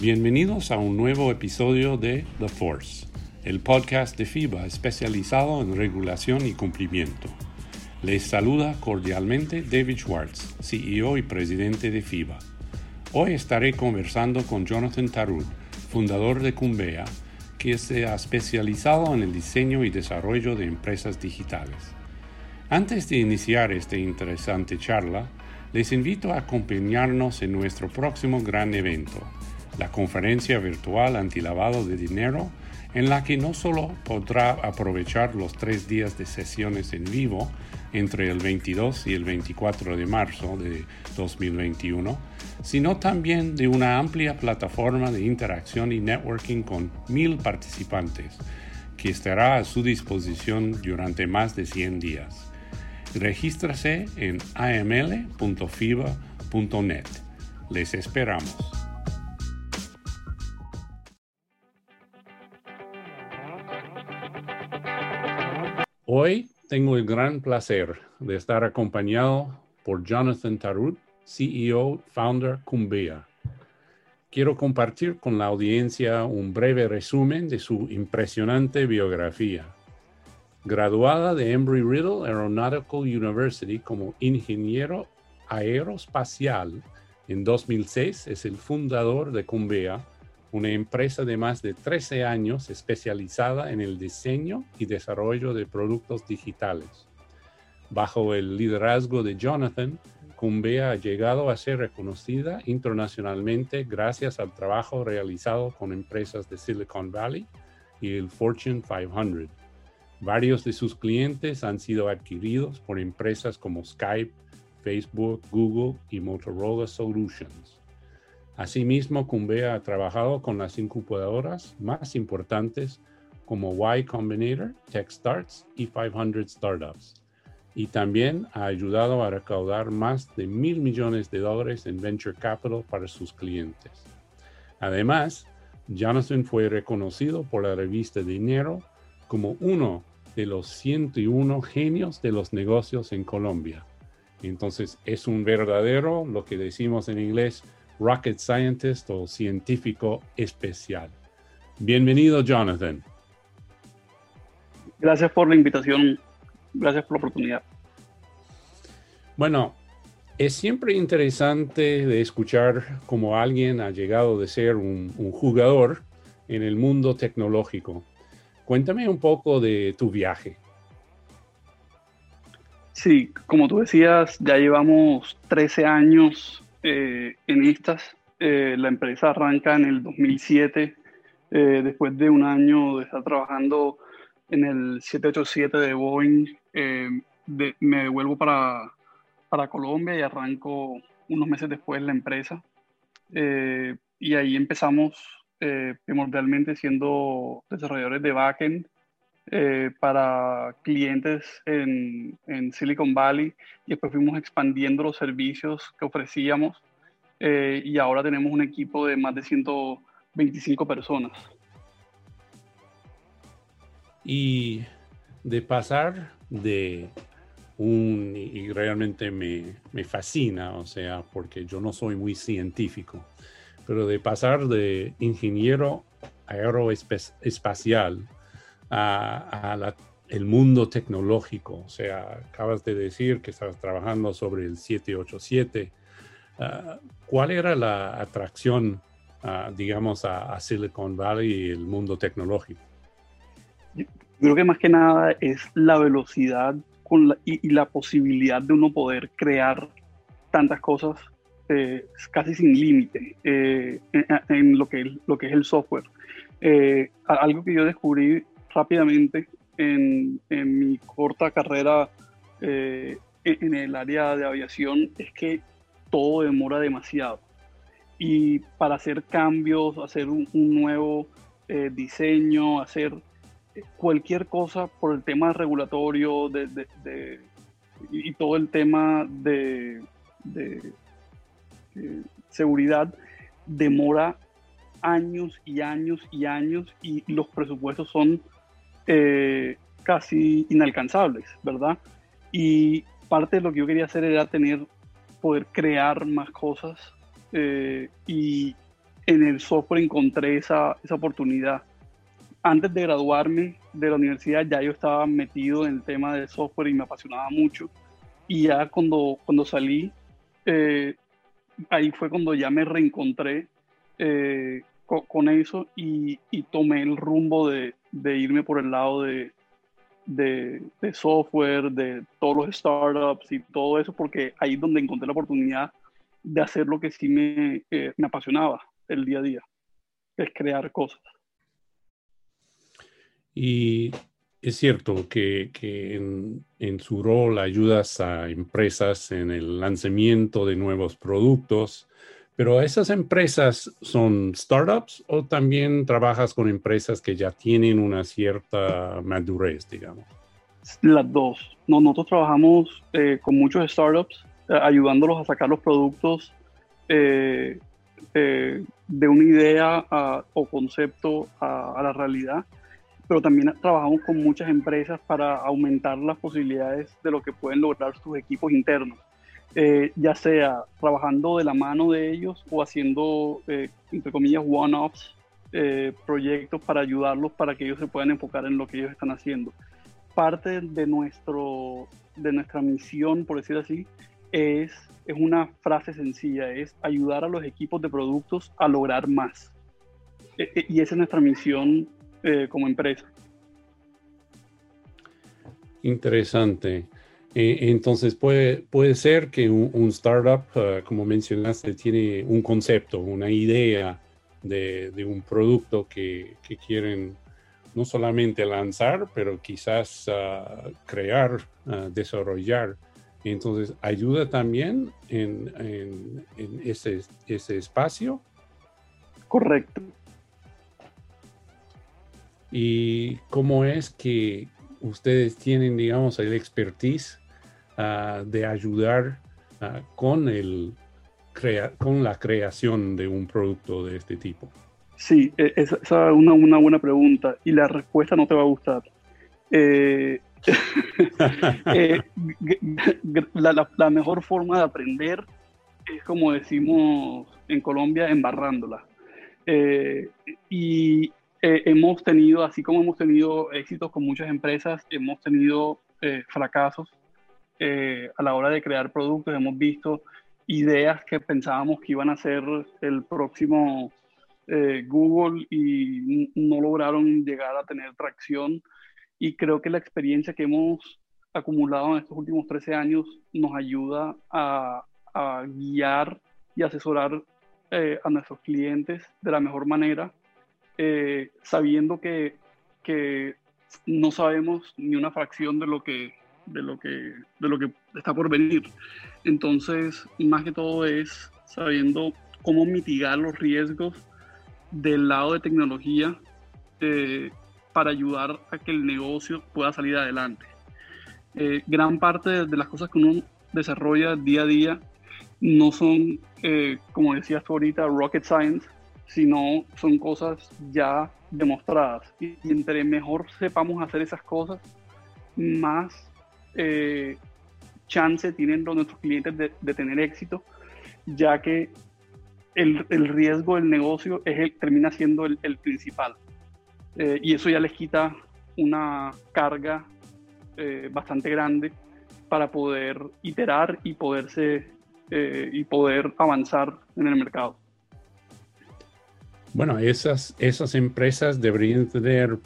Bienvenidos a un nuevo episodio de The Force, el podcast de FIBA especializado en regulación y cumplimiento. Les saluda cordialmente David Schwartz, CEO y presidente de FIBA. Hoy estaré conversando con Jonathan Tarud, fundador de Cumbea, que se ha especializado en el diseño y desarrollo de empresas digitales. Antes de iniciar esta interesante charla, les invito a acompañarnos en nuestro próximo gran evento, la conferencia virtual antilavado de dinero, en la que no solo podrá aprovechar los tres días de sesiones en vivo entre el 22 y el 24 de marzo de 2021, sino también de una amplia plataforma de interacción y networking con mil participantes, que estará a su disposición durante más de 100 días. Regístrase en aml.fiba.net. Les esperamos. Hoy tengo el gran placer de estar acompañado por Jonathan Tarut, CEO, founder Cumbia. Quiero compartir con la audiencia un breve resumen de su impresionante biografía. Graduada de Embry-Riddle Aeronautical University como ingeniero aeroespacial en 2006, es el fundador de Cumbea, una empresa de más de 13 años especializada en el diseño y desarrollo de productos digitales. Bajo el liderazgo de Jonathan, Cumbea ha llegado a ser reconocida internacionalmente gracias al trabajo realizado con empresas de Silicon Valley y el Fortune 500. Varios de sus clientes han sido adquiridos por empresas como Skype, Facebook, Google y Motorola Solutions. Asimismo, Cumbea ha trabajado con las incubadoras más importantes como Y Combinator, TechStarts y 500 Startups. Y también ha ayudado a recaudar más de mil millones de dólares en venture capital para sus clientes. Además, Jonathan fue reconocido por la revista Dinero como uno de los 101 genios de los negocios en Colombia. Entonces es un verdadero, lo que decimos en inglés, rocket scientist o científico especial. Bienvenido, Jonathan. Gracias por la invitación. Gracias por la oportunidad. Bueno, es siempre interesante de escuchar cómo alguien ha llegado de ser un, un jugador en el mundo tecnológico Cuéntame un poco de tu viaje. Sí, como tú decías, ya llevamos 13 años eh, en estas. Eh, la empresa arranca en el 2007, eh, después de un año de estar trabajando en el 787 de Boeing. me devuelvo para, para Colombia y arranco unos meses después la empresa. y ahí empezamos eh, primordialmente siendo desarrolladores de backend eh, para clientes en, en, Silicon Valley y después fuimos expandiendo los servicios que ofrecíamos eh, y ahora tenemos un equipo de más de 125 personas. Y de pasar de un, y realmente me, me fascina, o sea, porque yo no soy muy científico, pero de pasar de ingeniero aeroespacial a, el mundo tecnológico. O sea, acabas de decir que estabas trabajando sobre el 787. Ah, ¿Cuál era la atracción, ah, digamos, a, Silicon Valley y el mundo tecnológico? Creo que más que nada es la velocidad con y, y, la posibilidad de uno poder crear tantas cosas eh, casi sin límite eh, en, lo, que, lo que es el software. Eh, algo que yo descubrí rápidamente en, en mi corta carrera en el área de aviación es que todo demora demasiado. Y para hacer cambios, hacer un, nuevo diseño, hacer cualquier cosa por el tema regulatorio de, y todo el tema de, eh, seguridad demora años y años y años y los presupuestos son eh, casi inalcanzables, ¿verdad? Y parte de lo que yo quería hacer era tener, poder crear más cosas eh, y en el software encontré esa, esa oportunidad. Antes de graduarme de la universidad ya yo estaba metido en el tema del software y me apasionaba mucho. Y ya cuando, cuando salí, eh, ahí fue cuando ya me reencontré con, eso y, tomé el rumbo de, de, irme por el lado de, de, de, software, de todos los startups y todo eso, porque ahí es donde encontré la oportunidad de hacer lo que sí me, eh, me apasionaba el día a día, es crear cosas. Y es cierto que, en, su rol ayudas a empresas en el lanzamiento de nuevos productos, pero ¿esas empresas son startups o también trabajas con empresas que ya tienen una cierta madurez, digamos? Las dos. nosotros trabajamos eh, con muchos startups, eh, ayudándolos a sacar los productos eh, de una idea o concepto a la realidad pero también trabajamos con muchas empresas para aumentar las posibilidades de lo que pueden lograr sus equipos internos, eh, ya sea trabajando de la mano de ellos o haciendo, eh, entre comillas, one-offs, eh, proyectos para ayudarlos para que ellos se puedan enfocar en lo que ellos están haciendo. Parte de, nuestro, de nuestra misión, por decir así, es, es una frase sencilla, es ayudar a los equipos de productos a lograr más. y esa es nuestra misión eh, como empresa. Interesante. Eh, entonces puede, puede ser que un, startup, eh, como mencionaste, tiene un concepto, una idea de, un producto que, quieren no solamente lanzar, pero quizás ah, crear, ah, desarrollar. Entonces, ayuda también en, en ese, ese espacio. Correcto. y cómo es que ustedes tienen, digamos, el expertise uh, de ayudar uh, con, el con la creación de un producto de este tipo. Sí, e, esa es una, una, buena pregunta y la respuesta no te va a gustar. Eh, eh, la, mejor forma de aprender es como decimos en Colombia, embarrándola. Eh, y hemos tenido, así como hemos tenido éxitos con muchas empresas, hemos tenido fracasos eh, a la hora de crear productos. Hemos visto ideas que pensábamos que iban a ser el próximo Google y no lograron llegar a tener tracción. Y creo que la experiencia que hemos acumulado en estos últimos 13 años nos ayuda a, guiar y asesorar a nuestros clientes de la mejor manera eh, sabiendo que, que, no sabemos ni una fracción de lo que de lo que de lo que está por venir. Entonces, más que todo es sabiendo cómo mitigar los riesgos del lado de tecnología eh, para ayudar a que el negocio pueda salir adelante. Eh, gran parte de, las cosas que uno desarrolla día a día no son, como decías tú ahorita, rocket science, sino son cosas ya demostradas. Y, entre mejor sepamos hacer esas cosas, más eh, chance tienen nuestros clientes de, tener éxito, ya que el, riesgo del negocio es el, termina siendo el, principal. Eh, y eso ya les quita una carga eh, bastante grande para poder iterar y poderse y poder avanzar en el mercado. Bueno, esas, esas empresas deberían tener,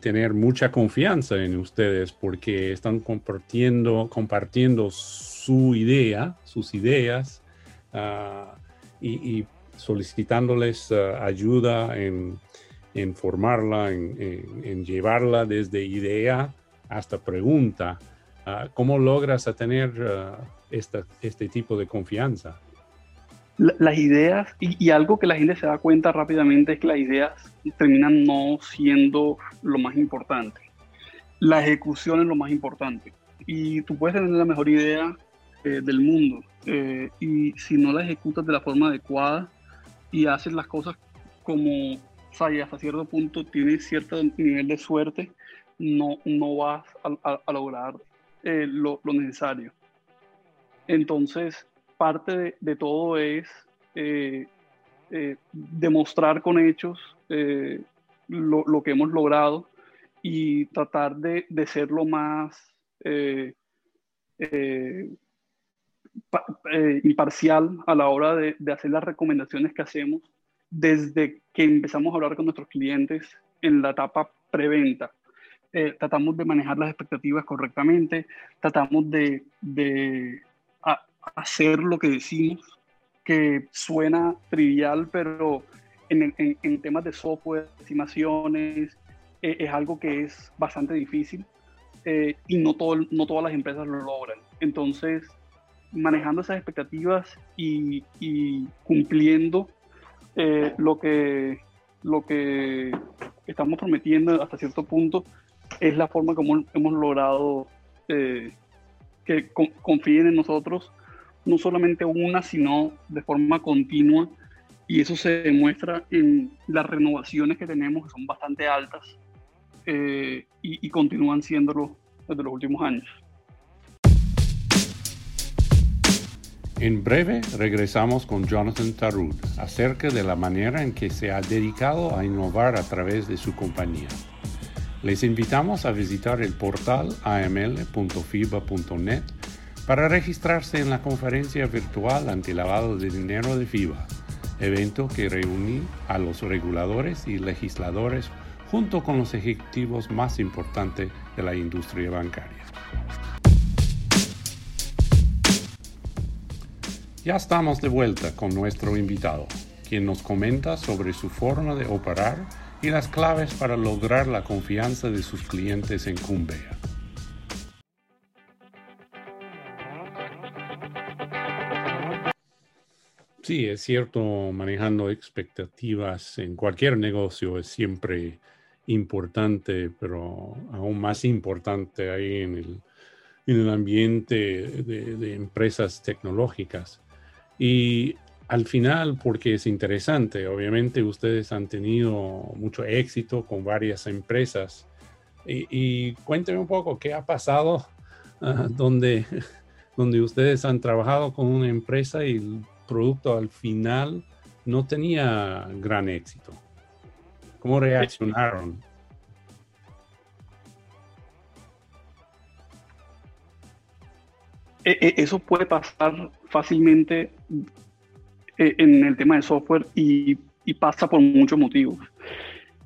tener mucha confianza en ustedes porque están compartiendo, compartiendo su idea, sus ideas ah, y, solicitándoles ah, ayuda en, formarla, en, llevarla desde idea hasta pregunta. Ah, ¿Cómo logras tener este tipo de confianza? Las ideas, y, algo que la gente se da cuenta rápidamente es que las ideas terminan no siendo lo más importante. La ejecución es lo más importante. Y tú puedes tener la mejor idea eh, del mundo, eh, y si no la ejecutas de la forma adecuada y haces las cosas como, o sea, hasta cierto punto tienes cierto nivel de suerte, no, no vas a, lograr eh, lo necesario. Entonces, parte de, todo es eh, demostrar con hechos lo, lo, que hemos logrado y tratar de, de ser lo más eh, eh, eh, imparcial a la hora de, hacer las recomendaciones que hacemos desde que empezamos a hablar con nuestros clientes en la etapa preventa. tratamos de manejar las expectativas correctamente, tratamos de hacer lo que decimos, que suena trivial, pero en, en, en temas de software, estimaciones, es algo que es bastante difícil eh, y no, todo, no todas las empresas lo logran. Entonces, manejando esas expectativas y, cumpliendo eh, lo, que, lo que estamos prometiendo hasta cierto punto, es la forma como hemos logrado eh, que confíen en nosotros, no solamente una, sino de forma continua. Y eso se demuestra en las renovaciones que tenemos, que son bastante altas, eh, y, y, continúan siéndolo desde los últimos años. En breve regresamos con Jonathan Tarud acerca de la manera en que se ha dedicado a innovar a través de su compañía. Les invitamos a visitar el portal aml.fiba.net para registrarse en la conferencia virtual antilavado de dinero de FIBA, evento que reúne a los reguladores y legisladores junto con los ejecutivos más importantes de la industria bancaria. Ya estamos de vuelta con nuestro invitado, quien nos comenta sobre su forma de operar y las claves para lograr la confianza de sus clientes en Cumbea. Sí, es cierto, manejando expectativas en cualquier negocio es siempre importante, pero aún más importante ahí en el, en el ambiente de, empresas tecnológicas. Y al final, porque es interesante, obviamente ustedes han tenido mucho éxito con varias empresas. Y, cuéntenme un poco qué ha pasado ah, donde, donde ustedes han trabajado con una empresa y producto al final no tenía gran éxito. ¿Cómo reaccionaron? E, e, eso puede pasar fácilmente eh, en el tema de software y, pasa por muchos motivos.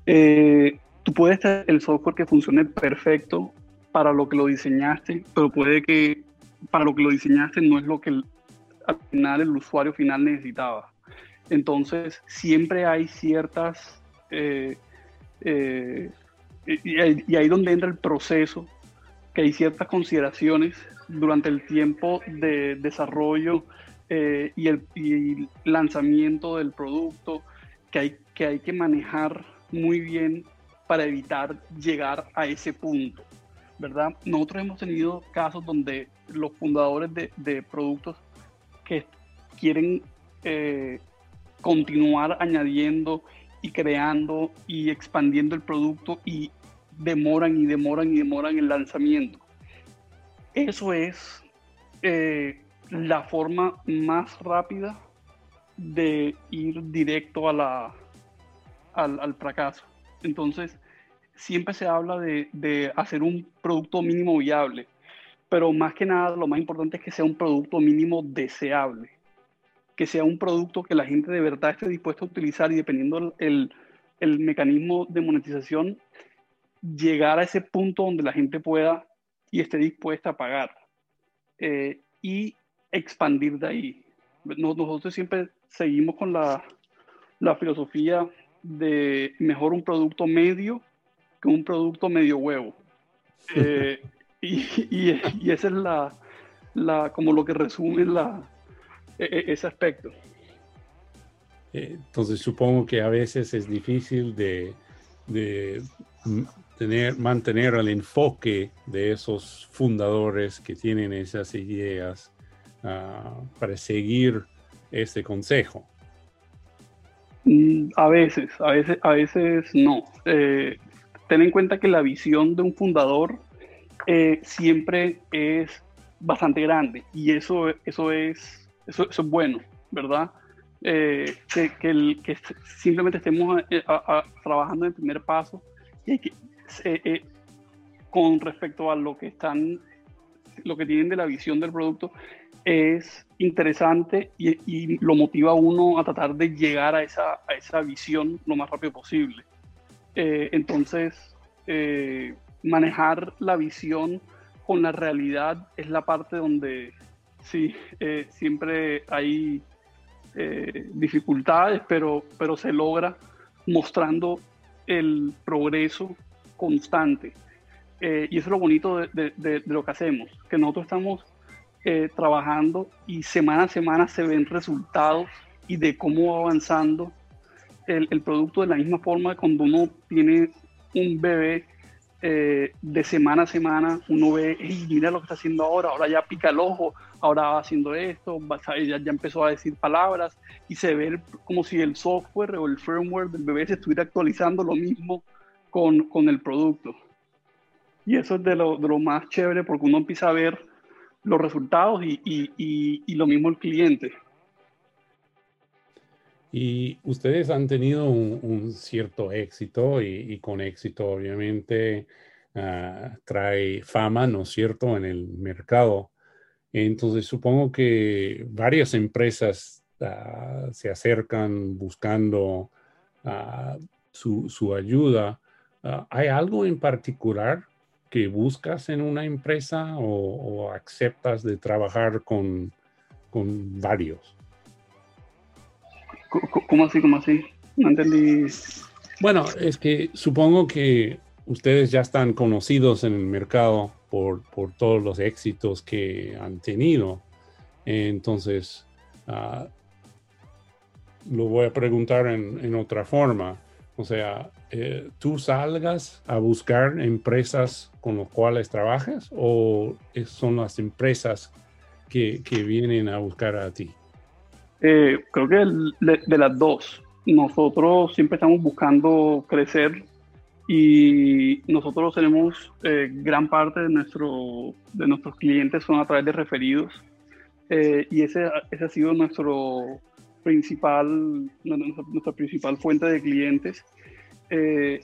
Eh, tú puedes tener el software que funcione perfecto para lo que lo diseñaste, pero puede que para lo que lo diseñaste no es lo que al final el usuario final necesitaba. Entonces, siempre hay ciertas eh, eh, y, y, ahí donde entra el proceso, que hay ciertas consideraciones durante el tiempo de desarrollo eh, y, el, lanzamiento del producto que hay, que hay que manejar muy bien para evitar llegar a ese punto, ¿verdad? Nosotros hemos tenido casos donde los fundadores de productos que quieren continuar añadiendo y creando y expandiendo el producto y demoran y demoran y demoran el lanzamiento. Eso es eh, la forma más rápida de ir directo a la, al, fracaso. Entonces, siempre se habla de, de, hacer un producto mínimo viable, pero más que nada lo más importante es que sea un producto mínimo deseable que sea un producto que la gente de verdad esté dispuesta a utilizar y dependiendo el, el mecanismo de monetización, llegar a ese punto donde la gente pueda y esté dispuesta a pagar eh, y expandir de ahí. Nosotros siempre seguimos con la, la filosofía de mejor un producto medio que un producto medio huevo. Eh, y, y, y, esa es la, la, como lo que resume la, e, e, ese aspecto. Eh, entonces supongo que a veces es difícil de, tener, mantener el enfoque de esos fundadores que tienen esas ideas uh, para seguir ese consejo. Mm, a veces, a veces, a veces no. Eh, ten en cuenta que la visión de un fundador eh, siempre es bastante grande y eso, eso es eso, es bueno, ¿verdad? eh, que, que, simplemente estemos eh, trabajando en el primer paso y que, eh, con respecto a lo que están, lo que tienen de la visión del producto, es interesante y, lo motiva a uno a tratar de llegar a esa, a esa visión lo más rápido posible. entonces, manejar la visión con la realidad es la parte donde sí, siempre hay eh, dificultades, pero, pero se logra mostrando el progreso constante. Eh, y eso es lo bonito de, lo que hacemos, que nosotros estamos eh, trabajando y semana a semana se ven resultados y de cómo va avanzando el, el producto de la misma forma cuando uno tiene un bebé eh, de semana a semana uno ve, mira lo que está haciendo ahora, ahora ya pica el ojo, ahora va haciendo esto, ya, ya empezó a decir palabras y se ve como si el software o el firmware del bebé se estuviera actualizando lo mismo con, con el producto. Y eso es de lo, de lo, más chévere porque uno empieza a ver los resultados y, y, y lo mismo el cliente. Y ustedes han tenido un, cierto éxito y, con éxito obviamente ah, trae fama, ¿no es cierto?, en el mercado. Entonces supongo que varias empresas ah, se acercan buscando ah, su, ayuda. ¿Hay algo en particular que buscas en una empresa o, aceptas de trabajar con varios? ¿Cómo así? ¿Cómo así? No. Bueno, es que supongo que ustedes ya están conocidos en el mercado por, por todos los éxitos que han tenido. Entonces, ah, lo voy a preguntar en, en otra forma. O sea, eh, ¿tú salgas a buscar empresas con las cuales trabajas o son las empresas que, que vienen a buscar a ti? Eh, creo que de, las dos. Nosotros siempre estamos buscando crecer y nosotros tenemos eh, gran parte de, nuestro, de nuestros clientes son a través de referidos eh, y ese, ese, ha sido nuestro principal, nuestra, principal fuente de clientes,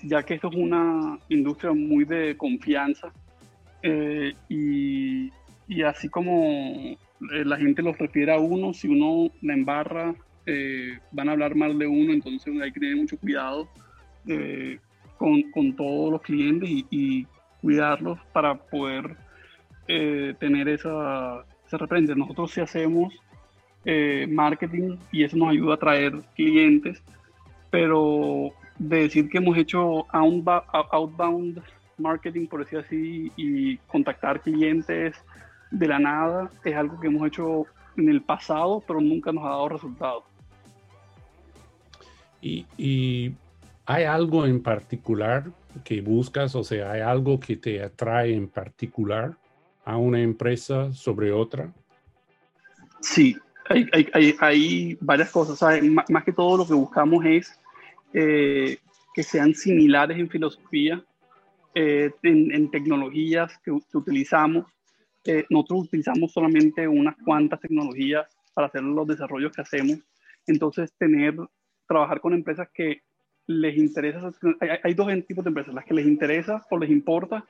ya que esto es una industria muy de confianza y, y así como eh, la gente los refiere a uno, si uno la embarra, eh, van a hablar mal de uno, entonces hay que tener mucho cuidado eh, con, con, todos los clientes y, cuidarlos para poder tener esa, esa referencia. Nosotros sí hacemos marketing y eso nos ayuda a traer clientes, pero de decir que hemos hecho outbound marketing, por decir así, y contactar clientes, de la nada es algo que hemos hecho en el pasado, pero nunca nos ha dado resultados. Y, hay algo en particular que buscas, o sea, hay algo que te atrae en particular a una empresa sobre otra. Sí, hay, varias cosas. Más, que todo lo que buscamos es eh, que sean similares en filosofía, eh, en, tecnologías que utilizamos nosotros utilizamos solamente unas cuantas tecnologías para hacer los desarrollos que hacemos. Entonces, tener, trabajar con empresas que les interesa, hay, dos tipos de empresas, las que les interesa o les importa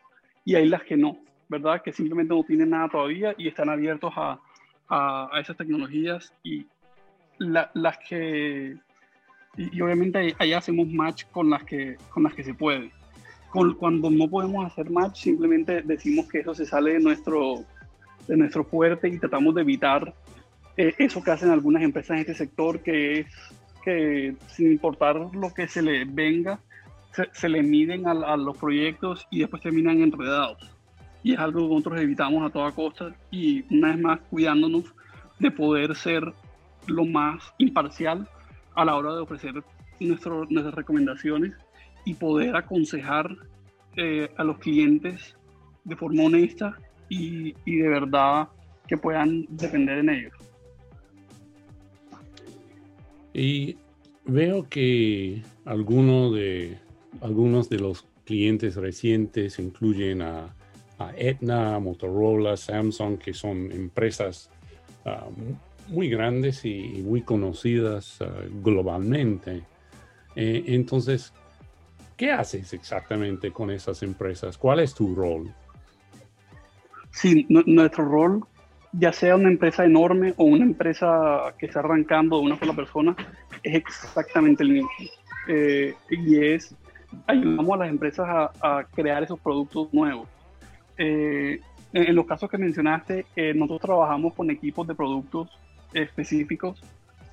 y hay las que no, ¿verdad? Que simplemente no tienen nada todavía y están abiertos a, a, esas tecnologías y las que, y, obviamente ahí, hacemos match con las que, con las que se puede cuando no podemos hacer match, simplemente decimos que eso se sale de nuestro, de nuestro fuerte y tratamos de evitar eh, eso que hacen algunas empresas en este sector, que es que sin importar lo que se le venga, se, le miden a, los proyectos y después terminan enredados. Y es algo que nosotros evitamos a toda costa y una vez más cuidándonos de poder ser lo más imparcial a la hora de ofrecer nuestras recomendaciones y poder aconsejar eh, a los clientes de forma honesta y, de verdad que puedan depender en ellos. Y veo que algunos de, algunos de los clientes recientes incluyen a, a Etna, Motorola, Samsung, que son empresas muy grandes y, muy conocidas ah, globalmente. Eh, entonces, ¿qué haces exactamente con esas empresas? ¿Cuál es tu rol? Sí, nuestro rol, ya sea una empresa enorme o una empresa que está arrancando de una sola persona, es exactamente el mismo. Eh, y es, ayudamos a las empresas a, crear esos productos nuevos. Eh, en, los casos que mencionaste, eh, nosotros trabajamos con equipos de productos específicos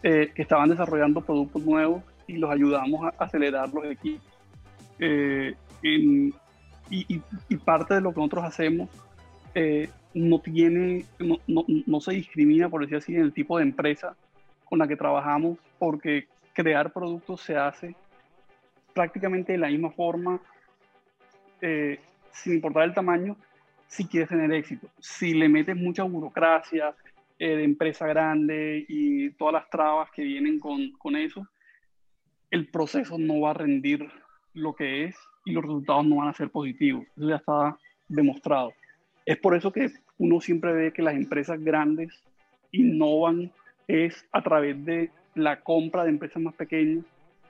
que estaban desarrollando productos nuevos y los ayudamos a acelerar los equipos. Y, y, parte de lo que nosotros hacemos no tiene, no, no, no, se discrimina, por decir así, en el tipo de empresa con la que trabajamos, porque crear productos se hace prácticamente de la misma forma, eh, sin importar el tamaño, si quieres tener éxito. Si le metes mucha burocracia eh, de empresa grande y todas las trabas que vienen con, con eso, el proceso no va a rendir lo que es y los resultados no van a ser positivos. Eso ya está demostrado. Es por eso que uno siempre ve que las empresas grandes innovan es a través de la compra de empresas más pequeñas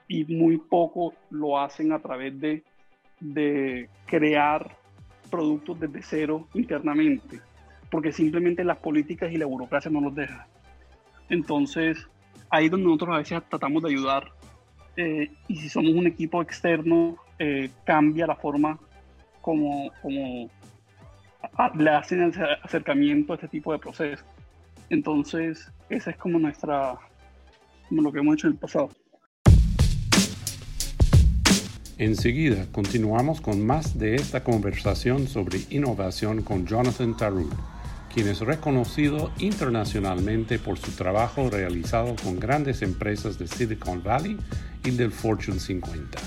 y muy poco lo hacen a través de, de crear productos desde cero internamente, porque simplemente las políticas y la burocracia no los dejan. Entonces, ahí es donde nosotros a veces tratamos de ayudar eh, y si somos un equipo externo, eh, cambia la forma como, como le hacen el acercamiento a este tipo de procesos. Entonces, esa es como nuestra, como lo que hemos hecho en el pasado. Enseguida continuamos con más de esta conversación sobre innovación con Jonathan Tarud, quien es reconocido internacionalmente por su trabajo realizado con grandes empresas de Silicon Valley y del Fortune 50.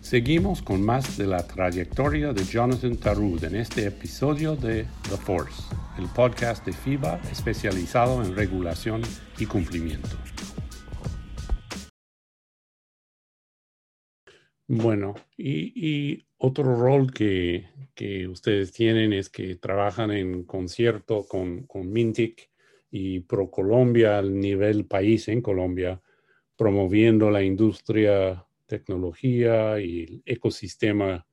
Seguimos con más de la trayectoria de Jonathan Tarud en este episodio de The Force, el podcast de FIBA especializado en regulación y cumplimiento. Bueno, y, otro rol que, ustedes tienen es que trabajan en concierto con, con Mintic y ProColombia al nivel país en Colombia, promoviendo la industria tecnología y el ecosistema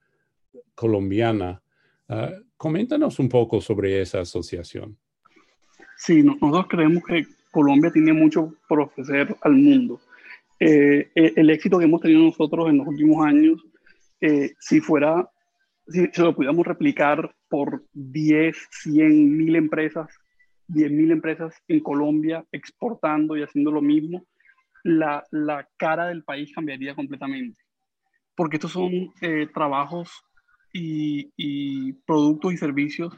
colombiana. Ah, coméntanos un poco sobre esa asociación. Sí, nosotros creemos que Colombia tiene mucho por ofrecer al mundo. Eh, eh, el éxito que hemos tenido nosotros en los últimos años, eh, si fuera, si, si, lo pudiéramos replicar por 10, 100 mil empresas, 10 mil empresas en Colombia exportando y haciendo lo mismo, la, la cara del país cambiaría completamente. Porque estos son trabajos y, y, productos y servicios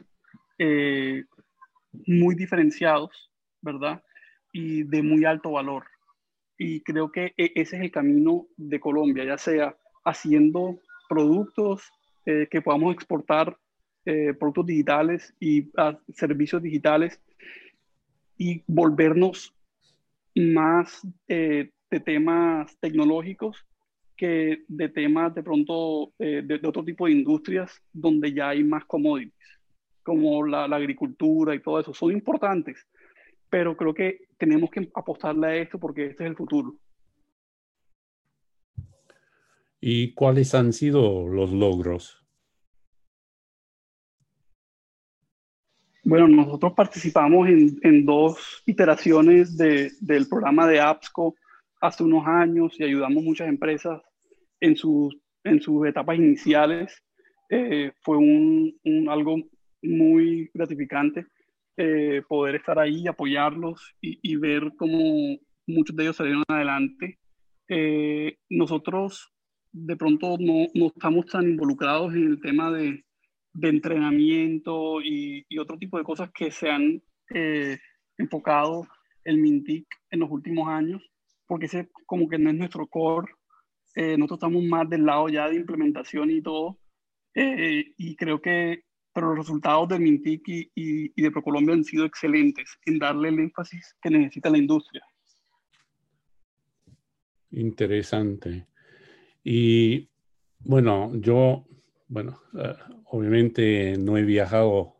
muy diferenciados, ¿verdad? Y de muy alto valor. Y creo que e, ese es el camino de Colombia, ya sea haciendo productos eh, que podamos exportar, eh, productos digitales y servicios digitales y volvernos más eh, de temas tecnológicos que de temas de pronto de, otro tipo de industrias donde ya hay más commodities, como la, la agricultura y todo eso. Son importantes, pero creo que tenemos que apostarle a esto porque este es el futuro. ¿Y cuáles han sido los logros? Bueno, nosotros participamos en, en dos iteraciones de, del programa de APSCO hace unos años y ayudamos muchas empresas en sus, en sus etapas iniciales. Eh, fue un, un, algo muy gratificante eh, poder estar ahí, apoyarlos y, ver cómo muchos de ellos salieron adelante. Eh, nosotros de pronto no, no, estamos tan involucrados en el tema de, de entrenamiento y, y, otro tipo de cosas que se han eh, enfocado el Mintic en los últimos años, porque ese como que no es nuestro core. nosotros estamos más del lado ya de implementación y todo. y creo que pero los resultados de Mintic y, y, de ProColombia han sido excelentes en darle el énfasis que necesita la industria. Interesante. Y bueno, yo, bueno, eh, obviamente no he viajado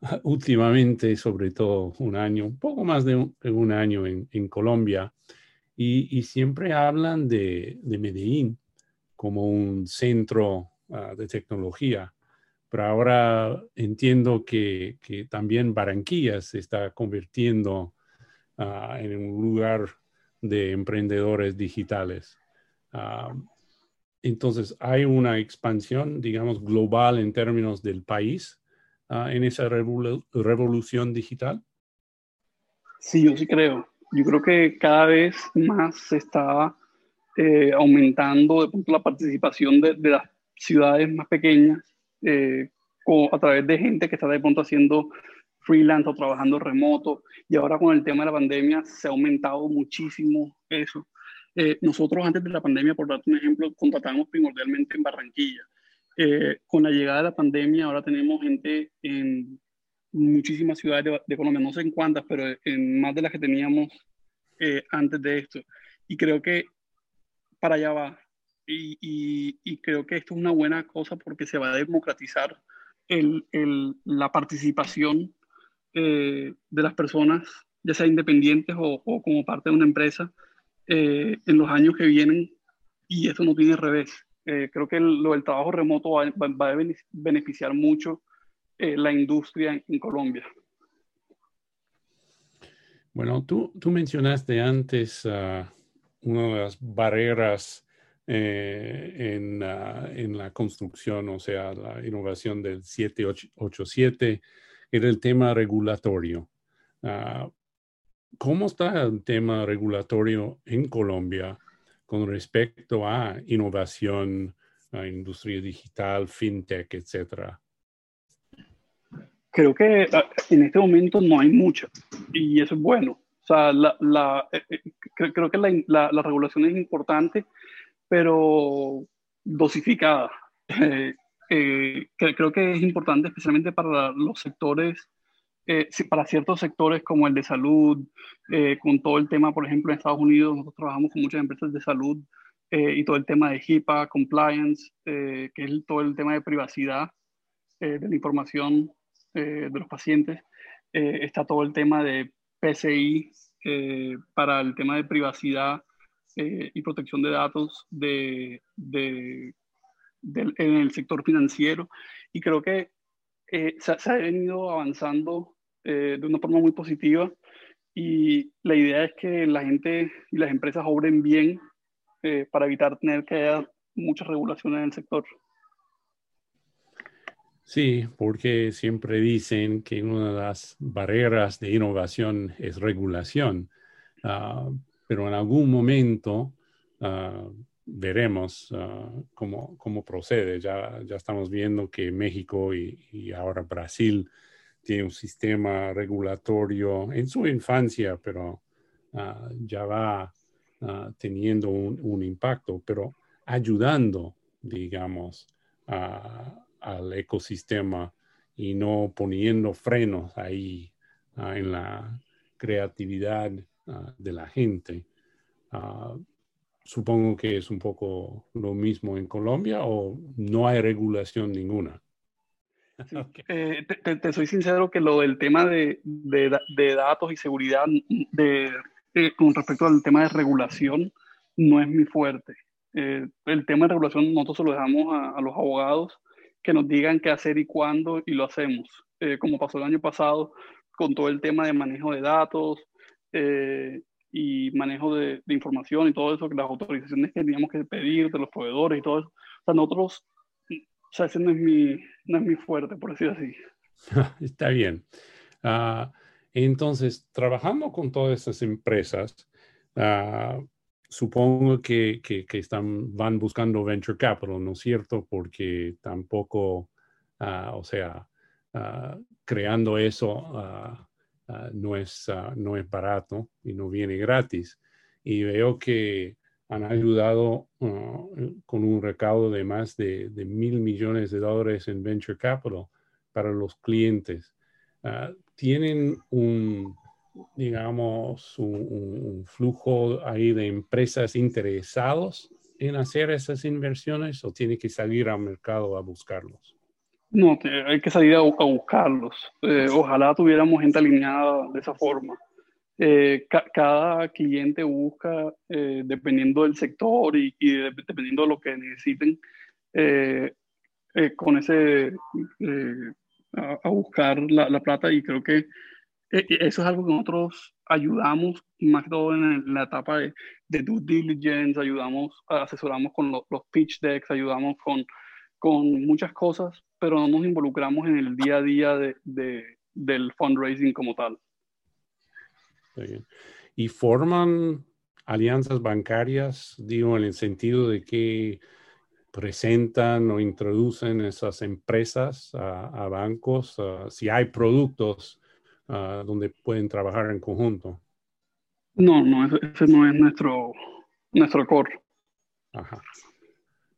últimamente, sobre todo un año, un poco más de un, año en, Colombia, y, siempre hablan de, Medellín como un centro ah, de tecnología. Pero ahora entiendo que, también Barranquilla se está convirtiendo ah, en un lugar de emprendedores digitales. Ah, entonces, hay una expansión, digamos, global en términos del país ah, en esa revolución digital. Sí, yo sí creo. Yo creo que cada vez más se está eh, aumentando de pronto la participación de, las ciudades más pequeñas eh, a través de gente que está de pronto haciendo freelance o trabajando remoto. Y ahora con el tema de la pandemia se ha aumentado muchísimo eso. Eh, nosotros antes de la pandemia, por darte un ejemplo, contratamos primordialmente en Barranquilla. Eh, con la llegada de la pandemia ahora tenemos gente en muchísimas ciudades de, Colombia, no sé en cuántas, pero en más de las que teníamos eh, antes de esto. Y creo que para allá va. Y, y, creo que esto es una buena cosa porque se va a democratizar el, el, la participación de las personas, ya sea independientes o, o como parte de una empresa, eh, en los años que vienen y eso no tiene revés. Eh, creo que lo del trabajo remoto va, a beneficiar mucho eh, la industria en, Colombia. Bueno, tú, tú mencionaste antes ah, una de las barreras en, ah, en, la construcción, o sea, la innovación del 787, era el tema regulatorio. Uh, ¿Cómo está el tema regulatorio en Colombia con respecto a innovación, a industria digital, fintech, etcétera? Creo que ah, en este momento no hay mucho y eso es bueno. O sea, la, eh, eh, creo que la, regulación es importante, pero dosificada. Eh, creo que es importante especialmente para los sectores eh, para ciertos sectores como el de salud, eh, con todo el tema, por ejemplo, en Estados Unidos, nosotros trabajamos con muchas empresas de salud eh, y todo el tema de HIPAA, compliance, que es todo el tema de privacidad de la información de los pacientes. está todo el tema de PCI para el tema de privacidad y protección de datos de, de, en el sector financiero. Y creo que eh, se, ha venido avanzando eh, de una forma muy positiva y la idea es que la gente y las empresas obren bien eh, para evitar tener que haya muchas regulaciones en el sector. Sí, porque siempre dicen que una de las barreras de innovación es regulación, ah, pero en algún momento ah, veremos ah, cómo, cómo, procede. Ya, ya estamos viendo que México y, ahora Brasil tiene un sistema regulatorio en su infancia, pero ah, ya va ah, teniendo un, impacto, pero ayudando, digamos, al ecosistema y no poniendo frenos ahí en la creatividad de la gente supongo que es un poco lo mismo en Colombia o no hay regulación ninguna. Eh, te, soy sincero que lo del tema de, de, datos y seguridad de, eh, con respecto al tema de regulación no es muy fuerte. Eh, el tema de regulación nosotros se lo dejamos a, a, los abogados que nos digan qué hacer y cuándo y lo hacemos, como pasó el año pasado con todo el tema de manejo de datos, y manejo de, información y todo eso, las autorizaciones que teníamos que pedir de los proveedores y todo eso. O sea, nosotros, o sea, ese no es mi, no es mi fuerte, por decir así. Está bien. Uh, entonces, trabajando con todas estas empresas, uh, supongo que, que, que, están, van buscando venture capital, ¿no es cierto? Porque tampoco, uh, o sea, creando eso Ah, no, es, ah, no es barato y no viene gratis. Y veo que han ayudado ah, con un recaudo de más de, mil millones de dólares en venture capital para los clientes. tienen un, digamos, un, flujo ahí de empresas interesados en hacer esas inversiones o tiene que salir al mercado a buscarlos? No, hay que salir a, buscarlos. Eh, ojalá tuviéramos gente alineada de esa forma. Eh, cada cliente busca, eh, dependiendo del sector y, dependiendo de lo que necesiten, con ese, a, buscar la, la, plata y creo que eso es algo que nosotros ayudamos, más que todo en, la etapa de, de, due diligence, ayudamos, asesoramos con los pitch decks, ayudamos con, con muchas cosas, pero no nos involucramos en el día a día de, de, del fundraising como tal. ¿Y forman alianzas bancarias, digo, en el sentido de que presentan o introducen esas empresas a, bancos, si hay productos donde pueden trabajar en conjunto? No, no, ese, no es nuestro, nuestro core. Ajá.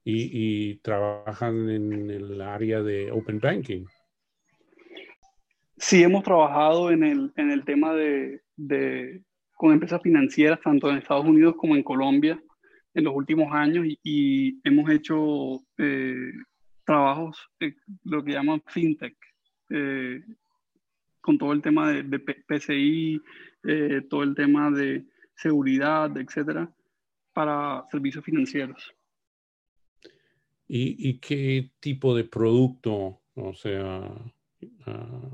Y, trabajan en el área de Open Banking. Sí, hemos trabajado en el, en el tema de, de, con empresas financieras, tanto en Estados Unidos como en Colombia, en los últimos años, y, hemos hecho eh, trabajos, eh, lo que llaman fintech, eh, con todo el tema de, de PCI, todo el tema de seguridad, etcétera, para servicios financieros. ¿Y, qué tipo de producto, o sea, ah,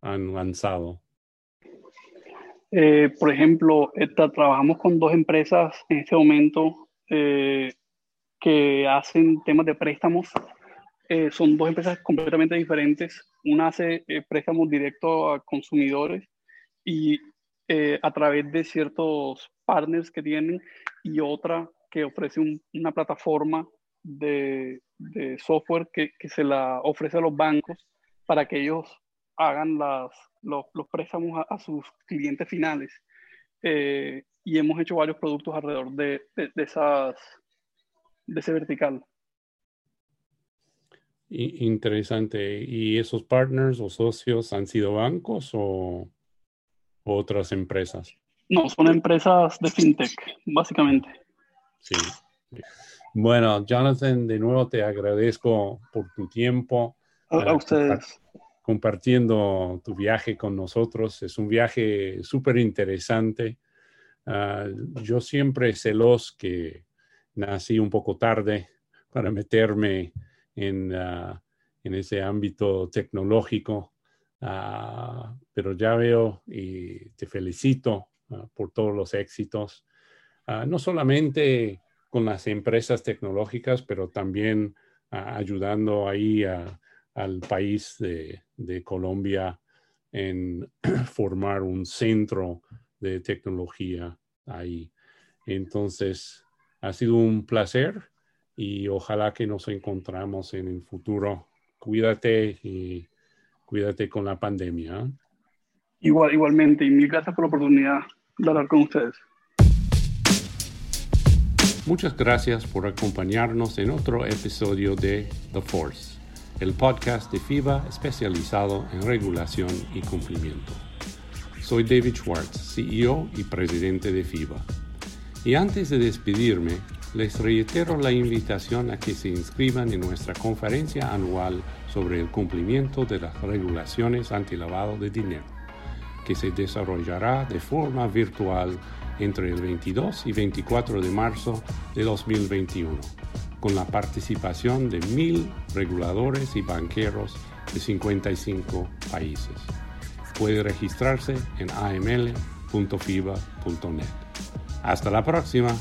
han lanzado? Eh, por ejemplo, trabajamos con dos empresas en este momento eh, que hacen temas de préstamos. son dos empresas completamente diferentes una hace eh, préstamos directos a consumidores y eh, a través de ciertos partners que tienen y otra que ofrece una plataforma de, software que, se la ofrece a los bancos para que ellos hagan las, los, préstamos a, sus clientes finales. Eh, y hemos hecho varios productos alrededor de, de, esas, de ese vertical. Interesante. ¿Y esos partners o socios han sido bancos o otras empresas? No, son empresas de fintech, básicamente. Sí. Bueno, Jonathan, de nuevo te agradezco por tu tiempo. A, ustedes. Compartiendo tu viaje con nosotros. Es un viaje súper interesante. Ah, yo siempre celos que nací un poco tarde para meterme Ah, en, ese ámbito tecnológico. Ah, pero ya veo y te felicito por todos los éxitos, no solamente con las empresas tecnológicas, pero también ayudando ahí al país de, de, Colombia en formar un centro de tecnología ahí. Entonces, ha sido un placer y ojalá que nos encontramos en el futuro. Cuídate y cuídate con la pandemia. Igual, igualmente, y mil gracias por la oportunidad de hablar con ustedes. Muchas gracias por acompañarnos en otro episodio de The Force, el podcast de FIBA especializado en regulación y cumplimiento. Soy David Schwartz, CEO y presidente de FIBA. Y antes de despedirme, les reitero la invitación a que se inscriban en nuestra conferencia anual sobre el cumplimiento de las regulaciones antilavado de dinero, que se desarrollará de forma virtual entre el 22 y 24 de marzo de 2021, con la participación de mil reguladores y banqueros de 55 países. Puede registrarse en aml.fiba.net. Hasta la próxima.